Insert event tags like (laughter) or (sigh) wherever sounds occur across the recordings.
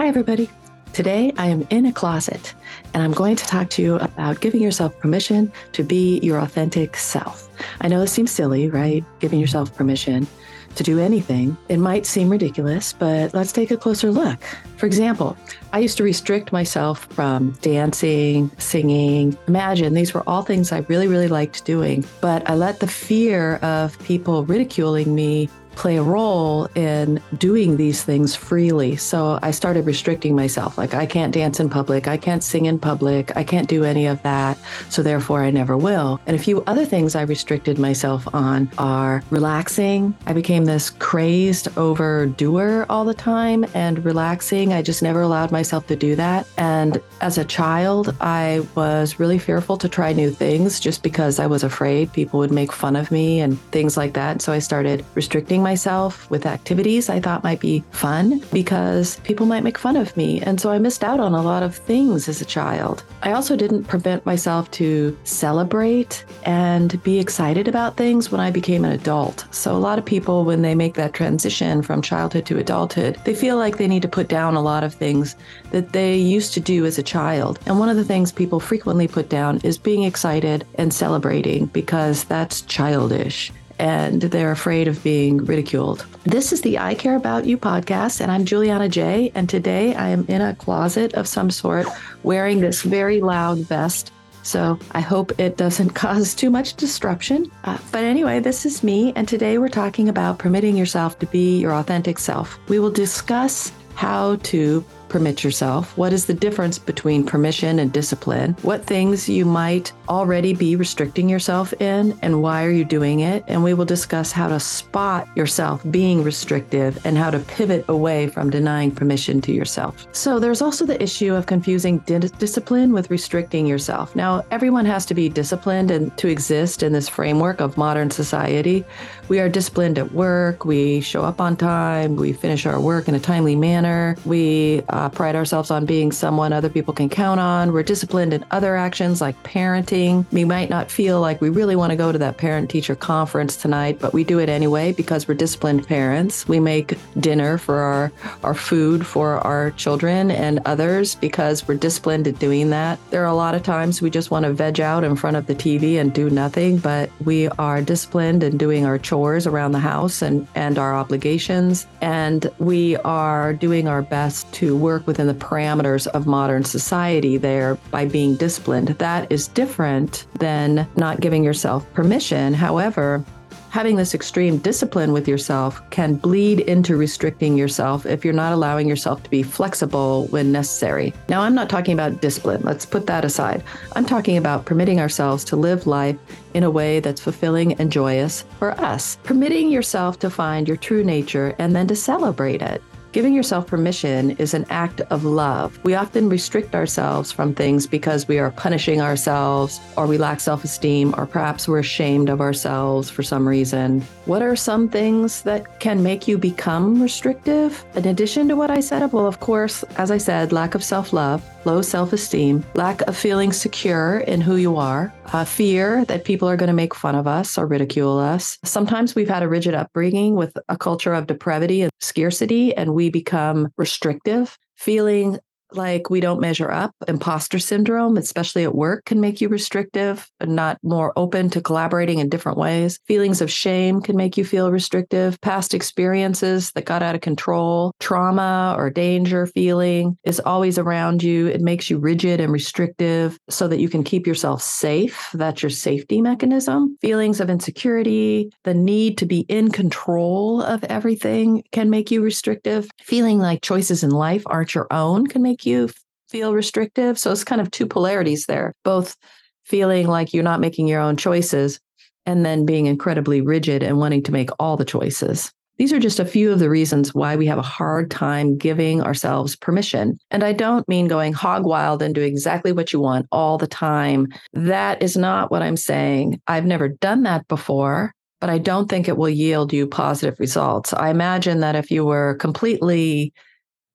Hi, everybody. Today I am in a closet and I'm going to talk to you about giving yourself permission to be your authentic self. I know it seems silly, right? Giving yourself permission to do anything. It might seem ridiculous, but let's take a closer look. For example, I used to restrict myself from dancing, singing. Imagine these were all things I really, really liked doing, but I let the fear of people ridiculing me play a role in doing these things freely. So I started restricting myself. Like, I can't dance in public. I can't sing in public. I can't do any of that. So therefore, I never will. And a few other things I restricted myself on are relaxing. I became this crazed overdoer all the time and relaxing. I just never allowed myself to do that. And as a child, I was really fearful to try new things just because I was afraid people would make fun of me and things like that. So I started restricting myself with activities I thought might be fun because people might make fun of me. And so I missed out on a lot of things as a child. I also didn't prevent myself to celebrate and be excited about things when I became an adult. So a lot of people, when they make that transition from childhood to adulthood, they feel like they need to put down a lot of things that they used to do as a child. And one of the things people frequently put down is being excited and celebrating because that's childish and they're afraid of being ridiculed. This is the I Care About You podcast, and I'm Juliana Jay. And today I am in a closet of some sort wearing this very loud vest. So I hope it doesn't (laughs) cause too much disruption. Uh, but anyway, this is me, and today we're talking about permitting yourself to be your authentic self. We will discuss how to permit yourself? What is the difference between permission and discipline? What things you might already be restricting yourself in, and why are you doing it? And we will discuss how to spot yourself being restrictive and how to pivot away from denying permission to yourself. So, there's also the issue of confusing di- discipline with restricting yourself. Now, everyone has to be disciplined and to exist in this framework of modern society. We are disciplined at work, we show up on time, we finish our work in a timely manner, we uh, uh, pride ourselves on being someone other people can count on. We're disciplined in other actions like parenting. We might not feel like we really want to go to that parent teacher conference tonight, but we do it anyway because we're disciplined parents. We make dinner for our, our food for our children and others because we're disciplined at doing that. There are a lot of times we just want to veg out in front of the TV and do nothing, but we are disciplined in doing our chores around the house and, and our obligations. And we are doing our best to work work within the parameters of modern society there by being disciplined. That is different than not giving yourself permission. However, having this extreme discipline with yourself can bleed into restricting yourself if you're not allowing yourself to be flexible when necessary. Now, I'm not talking about discipline. Let's put that aside. I'm talking about permitting ourselves to live life in a way that's fulfilling and joyous for us. Permitting yourself to find your true nature and then to celebrate it. Giving yourself permission is an act of love. We often restrict ourselves from things because we are punishing ourselves or we lack self esteem or perhaps we're ashamed of ourselves for some reason. What are some things that can make you become restrictive? In addition to what I said, well, of course, as I said, lack of self love, low self esteem, lack of feeling secure in who you are, uh, fear that people are going to make fun of us or ridicule us. Sometimes we've had a rigid upbringing with a culture of depravity and scarcity, and we become restrictive, feeling like we don't measure up. Imposter syndrome, especially at work, can make you restrictive and not more open to collaborating in different ways. Feelings of shame can make you feel restrictive. Past experiences that got out of control, trauma or danger feeling is always around you. It makes you rigid and restrictive so that you can keep yourself safe. That's your safety mechanism. Feelings of insecurity, the need to be in control of everything can make you restrictive. Feeling like choices in life aren't your own can make make you feel restrictive. So it's kind of two polarities there, both feeling like you're not making your own choices and then being incredibly rigid and wanting to make all the choices. These are just a few of the reasons why we have a hard time giving ourselves permission. And I don't mean going hog wild and do exactly what you want all the time. That is not what I'm saying. I've never done that before, but I don't think it will yield you positive results. I imagine that if you were completely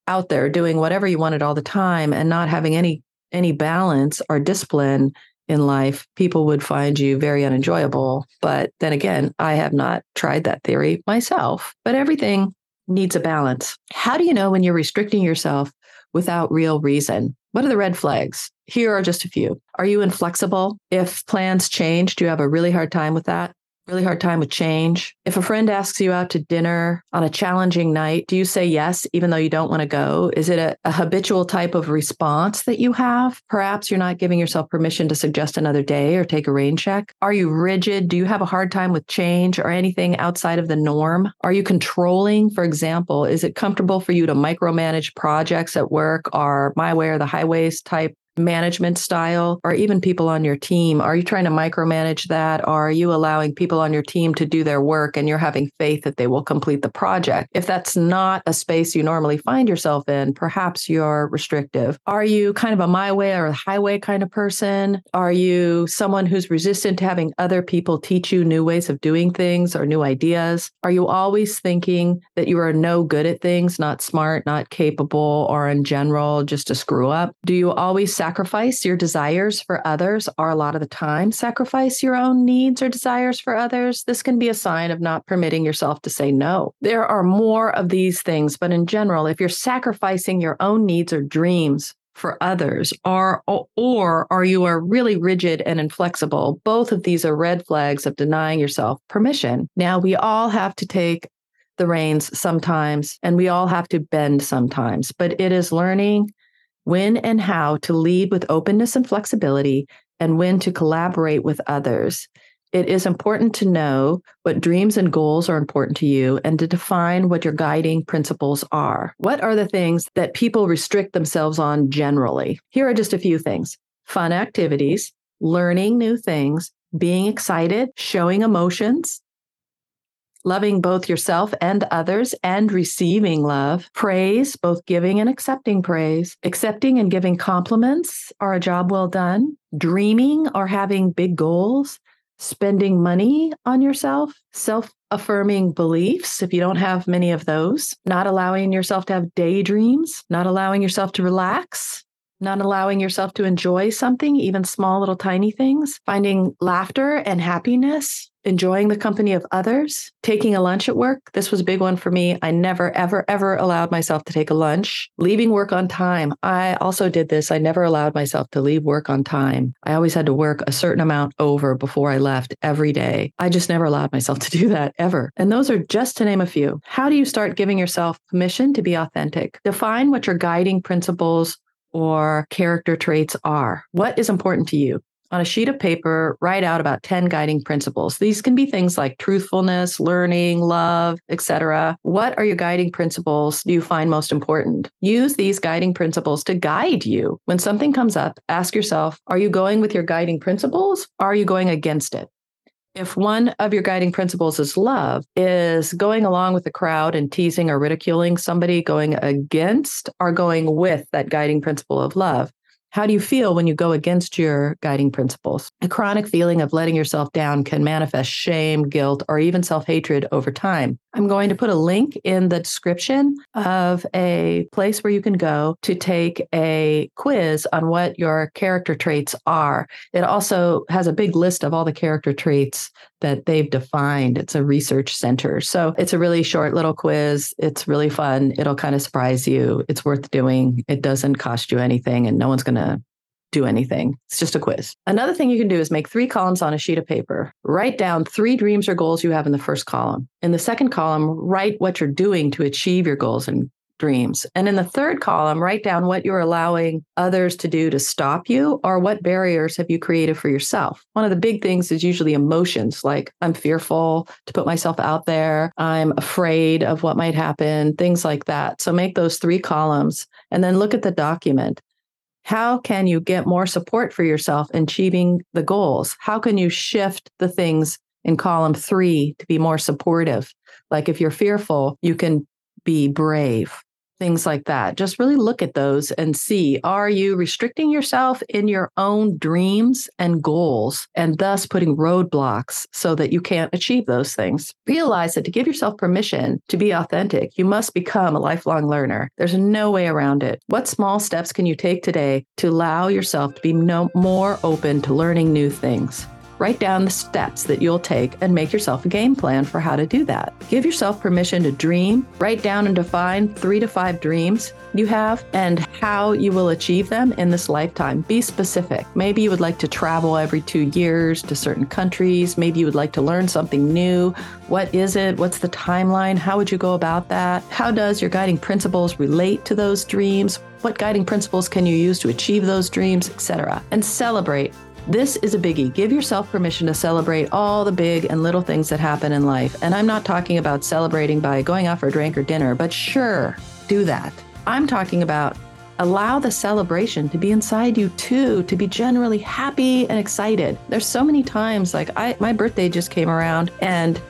out there doing whatever you wanted all the time and not having any any balance or discipline in life, people would find you very unenjoyable. But then again, I have not tried that theory myself. But everything needs a balance. How do you know when you're restricting yourself without real reason. What are the red flags? Here are just a few. Are you inflexible? If plans change, do you have a really hard time with that? Really hard time with change. If a friend asks you out to dinner on a challenging night, do you say yes, even though you don't want to go? Is it a, a, habitual type of response that you have? Perhaps you're not giving yourself permission to suggest another day or take a rain check. Are you rigid? Do you have a hard time with change or anything outside of the norm? Are you controlling? For example, is it comfortable for you to micromanage projects at work or my way or the highways type management style or even people on your team? Are you trying to micromanage that? Or are you allowing people on your team to do their work and you're having faith that they will complete the project? If that's not a space you normally find yourself in, perhaps you're restrictive. Are you kind of a my way or a highway kind of person? Are you someone who's resistant to having other people teach you new ways of doing things or new ideas? Are you always thinking that you are no good at things, not smart, not capable, or in general just a screw up? Do you always sacrifice your desires for others or a lot of the time sacrifice your own needs or desires for others, this can be a sign of not permitting yourself to say no. There are more of these things, but in general, if you're sacrificing your own needs or dreams for others or or are you are really rigid and inflexible both of these are red flags of denying yourself permission now we all have to take the reins sometimes and we all have to bend sometimes but it is learning when and how to lead with openness and flexibility, and when to collaborate with others. It is important to know what dreams and goals are important to you and to define what your guiding principles are. What are the things that people restrict themselves on generally? Here are just a few things fun activities, learning new things, being excited, showing emotions, loving both yourself and others and receiving love, praise, both giving and accepting praise, accepting and giving compliments are a job well done, dreaming or having big goals, spending money on yourself, self affirming beliefs, if you don't have many of those, not allowing yourself to have daydreams, not allowing yourself to relax, not allowing yourself to enjoy something, even small little tiny things, finding laughter and happiness, enjoying the company of others, taking a lunch at work. This was a big one for me. I never, ever, ever allowed myself to take a lunch, leaving work on time. I also did this. I never allowed myself to leave work on time. I always had to work a certain amount over before I left every day. I just never allowed myself to (laughs) do that ever. And those are just to name a few. How do you start giving yourself permission to be authentic? Define what your guiding principles or character traits are. What is important to you? On a sheet of paper, write out about 10 guiding principles. These can be things like truthfulness, learning, love, etc. What are your guiding principles do you find most important? Use these guiding principles to guide you. When something comes up, ask yourself, are you going with your guiding principles? Are you going against it? If one of your guiding principles is love, is going along with the crowd and teasing or ridiculing somebody going against or going with that guiding principle of love. How do you feel when you go against your guiding principles? A chronic feeling of letting yourself down can manifest shame, guilt, or even self hatred over time. I'm going to put a link in the description of a place where you can go to take a quiz on what your character traits are. It also has a big list of all the character traits that they've defined. It's a research center. So it's a really short little quiz. It's really fun. It'll kind of surprise you. It's worth doing. It doesn't cost you anything and no one's going to do anything. It's just a quiz. Another thing you can do is make three columns on a sheet of paper. Write down three dreams or goals you have in the first column. In the second column, write what you're doing to achieve your goals and dreams. And in the third column, write down what you're allowing others to do to stop you or what barriers have you created for yourself. One of the big things is usually emotions like I'm fearful to put myself out there, I'm afraid of what might happen, things like that. So make those three columns and then look at the document. How can you get more support for yourself in achieving the goals? How can you shift the things in column three to be more supportive? Like if you're fearful, you can be brave things like that. Just really look at those and see are you restricting yourself in your own dreams and goals and thus putting roadblocks so that you can't achieve those things? Realize that to give yourself permission to be authentic, you must become a lifelong learner. There's no way around it. What small steps can you take today to allow yourself to be no more open to learning new things? Write down the steps that you'll take and make yourself a game plan for how to do that. Give yourself permission to dream. Write down and define three to five dreams you have and how you will achieve them in this lifetime. Be specific. Maybe you would like to travel every two years to certain countries. Maybe you would like to learn something new. What is it? What's the timeline? How would you go about that? How does your guiding principles relate to those dreams? What guiding principles can you use to achieve those dreams, etc.? And celebrate this is a biggie. Give yourself permission to celebrate all the big and little things that happen in life. And I'm not talking about celebrating by going out for a drink or dinner, but sure, do that. I'm talking about allow the celebration to be inside you too, to be generally happy and excited. There's so many times like I my birthday just came around and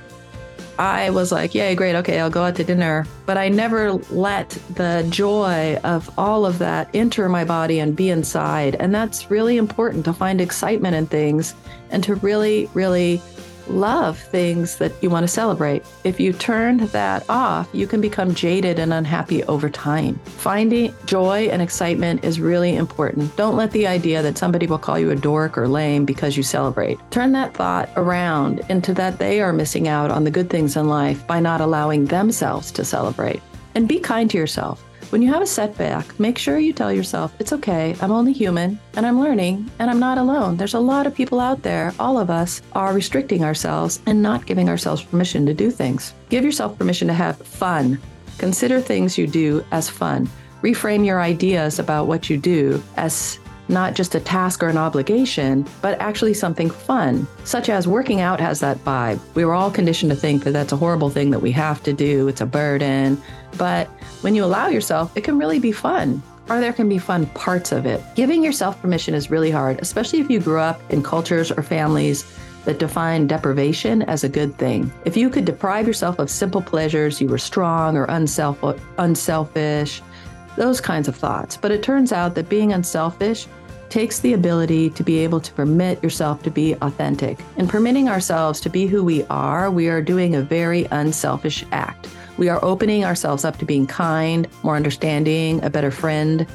I was like, yay, great, okay, I'll go out to dinner. But I never let the joy of all of that enter my body and be inside. And that's really important to find excitement in things and to really, really love things that you want to celebrate. If you turn that off, you can become jaded and unhappy over time. Finding joy and excitement is really important. Don't let the idea that somebody will call you a dork or lame because you celebrate. Turn that thought around into that they are missing out on the good things in life by not allowing themselves to celebrate. And be kind to yourself. When you have a setback, make sure you tell yourself, it's okay, I'm only human and I'm learning and I'm not alone. There's a lot of people out there, all of us are restricting ourselves and not giving ourselves permission to do things. Give yourself permission to have fun. Consider things you do as fun. Reframe your ideas about what you do as not just a task or an obligation, but actually something fun, such as working out has that vibe. We were all conditioned to think that that's a horrible thing that we have to do, it's a burden. But when you allow yourself, it can really be fun. Or there can be fun parts of it. Giving yourself permission is really hard, especially if you grew up in cultures or families that define deprivation as a good thing. If you could deprive yourself of simple pleasures, you were strong or unself- unselfish, those kinds of thoughts. But it turns out that being unselfish takes the ability to be able to permit yourself to be authentic. In permitting ourselves to be who we are, we are doing a very unselfish act. We are opening ourselves up to being kind, more understanding, a better friend.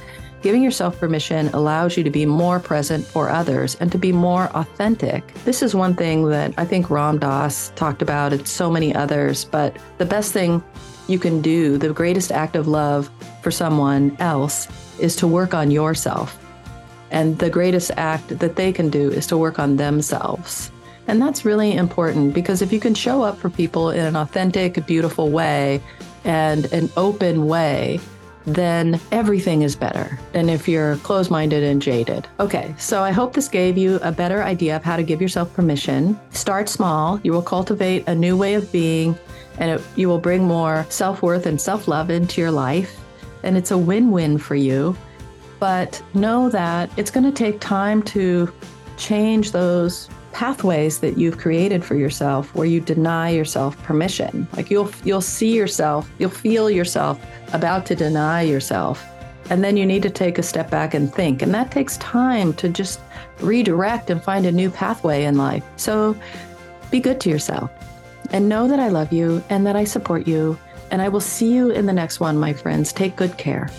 Giving yourself permission allows you to be more present for others and to be more authentic. This is one thing that I think Ram Dass talked about, and so many others, but the best thing you can do, the greatest act of love for someone else, is to work on yourself. And the greatest act that they can do is to work on themselves. And that's really important because if you can show up for people in an authentic, beautiful way and an open way, then everything is better than if you're closed minded and jaded. Okay, so I hope this gave you a better idea of how to give yourself permission. Start small, you will cultivate a new way of being, and it, you will bring more self worth and self love into your life. And it's a win win for you. But know that it's going to take time to change those pathways that you've created for yourself where you deny yourself permission. Like you'll you'll see yourself, you'll feel yourself about to deny yourself. And then you need to take a step back and think. And that takes time to just redirect and find a new pathway in life. So be good to yourself and know that I love you and that I support you. And I will see you in the next one, my friends. Take good care.